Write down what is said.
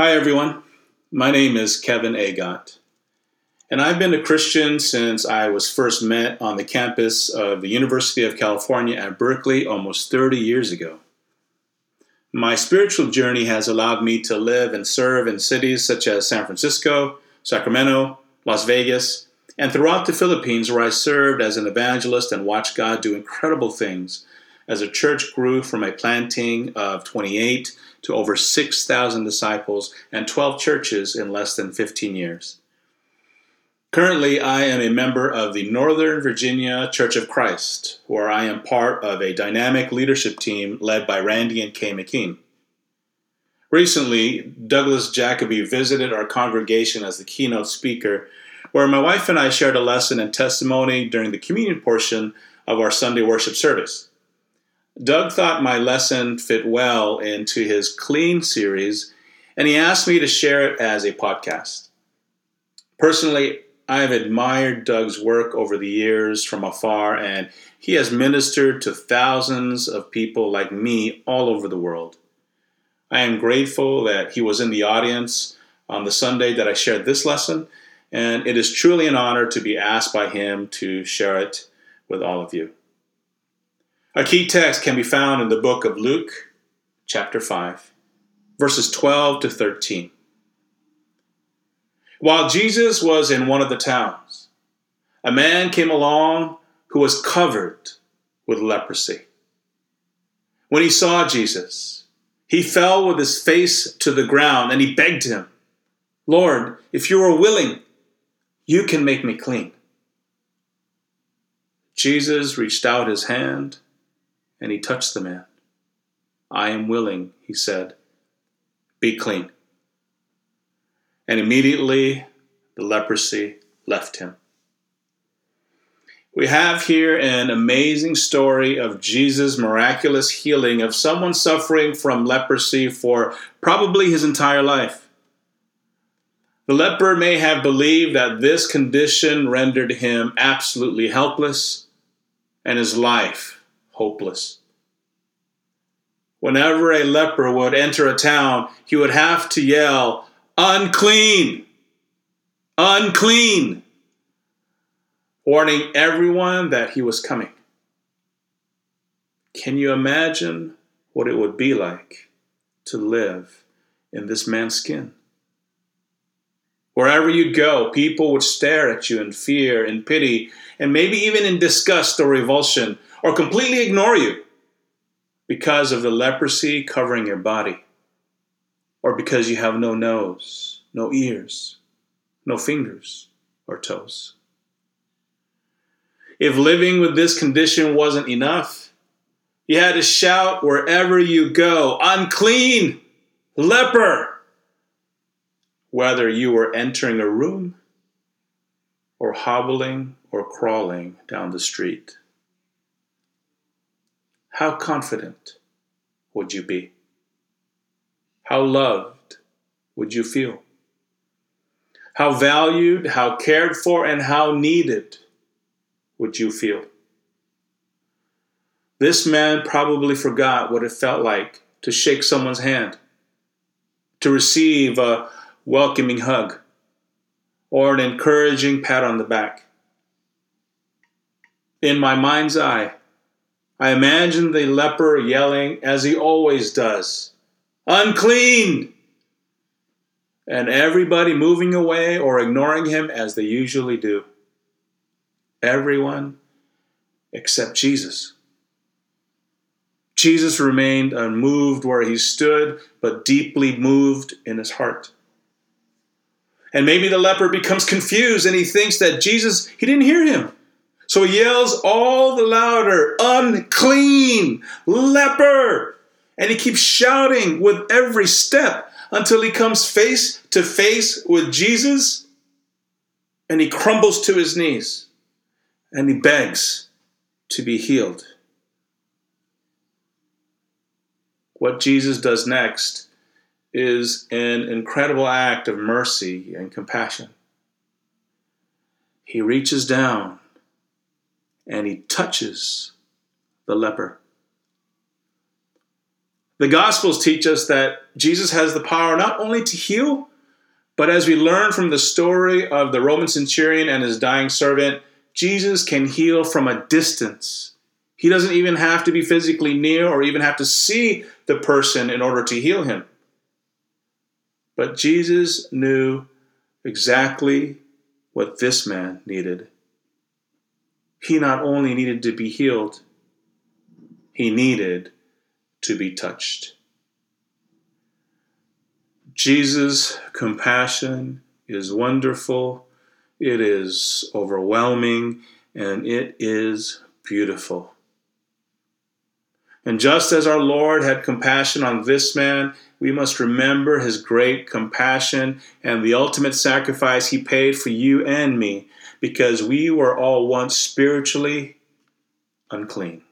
Hi, everyone. My name is Kevin Agot, and I've been a Christian since I was first met on the campus of the University of California at Berkeley almost 30 years ago. My spiritual journey has allowed me to live and serve in cities such as San Francisco, Sacramento, Las Vegas, and throughout the Philippines, where I served as an evangelist and watched God do incredible things as a church grew from a planting of 28 to over 6,000 disciples and 12 churches in less than 15 years. Currently, I am a member of the Northern Virginia Church of Christ, where I am part of a dynamic leadership team led by Randy and Kay McKean. Recently, Douglas Jacoby visited our congregation as the keynote speaker, where my wife and I shared a lesson and testimony during the communion portion of our Sunday worship service. Doug thought my lesson fit well into his Clean series, and he asked me to share it as a podcast. Personally, I have admired Doug's work over the years from afar, and he has ministered to thousands of people like me all over the world. I am grateful that he was in the audience on the Sunday that I shared this lesson, and it is truly an honor to be asked by him to share it with all of you. Our key text can be found in the book of Luke, chapter 5, verses 12 to 13. While Jesus was in one of the towns, a man came along who was covered with leprosy. When he saw Jesus, he fell with his face to the ground and he begged him, Lord, if you are willing, you can make me clean. Jesus reached out his hand and he touched the man. I am willing, he said. Be clean. And immediately the leprosy left him. We have here an amazing story of Jesus' miraculous healing of someone suffering from leprosy for probably his entire life. The leper may have believed that this condition rendered him absolutely helpless and his life hopeless. Whenever a leper would enter a town, he would have to yell, Unclean! Unclean! Warning everyone that he was coming. Can you imagine what it would be like to live in this man's skin? Wherever you'd go, people would stare at you in fear in pity, and maybe even in disgust or revulsion or completely ignore you because of the leprosy covering your body, or because you have no nose, no ears, no fingers or toes. If living with this condition wasn't enough, you had to shout wherever you go, unclean, leper, whether you were entering a room or hobbling or crawling down the street how confident would you be? How loved would you feel? How valued, how cared for, and how needed would you feel? This man probably forgot what it felt like to shake someone's hand, to receive a welcoming hug, or an encouraging pat on the back. In my mind's eye, I imagine the leper yelling, as he always does, Unclean! And everybody moving away or ignoring him as they usually do. Everyone except Jesus. Jesus remained unmoved where he stood, but deeply moved in his heart. And maybe the leper becomes confused and he thinks that Jesus, he didn't hear him. So he yells all the louder, unclean, leper. And he keeps shouting with every step until he comes face to face with Jesus and he crumbles to his knees and he begs to be healed. What Jesus does next is an incredible act of mercy and compassion. He reaches down and he touches the leper. The Gospels teach us that Jesus has the power not only to heal, but as we learn from the story of the Roman centurion and his dying servant, Jesus can heal from a distance. He doesn't even have to be physically near or even have to see the person in order to heal him. But Jesus knew exactly what this man needed. He not only needed to be healed, he needed to be touched. Jesus' compassion is wonderful, it is overwhelming, and it is beautiful. And just as our Lord had compassion on this man, we must remember his great compassion and the ultimate sacrifice he paid for you and me, because we were all once spiritually unclean.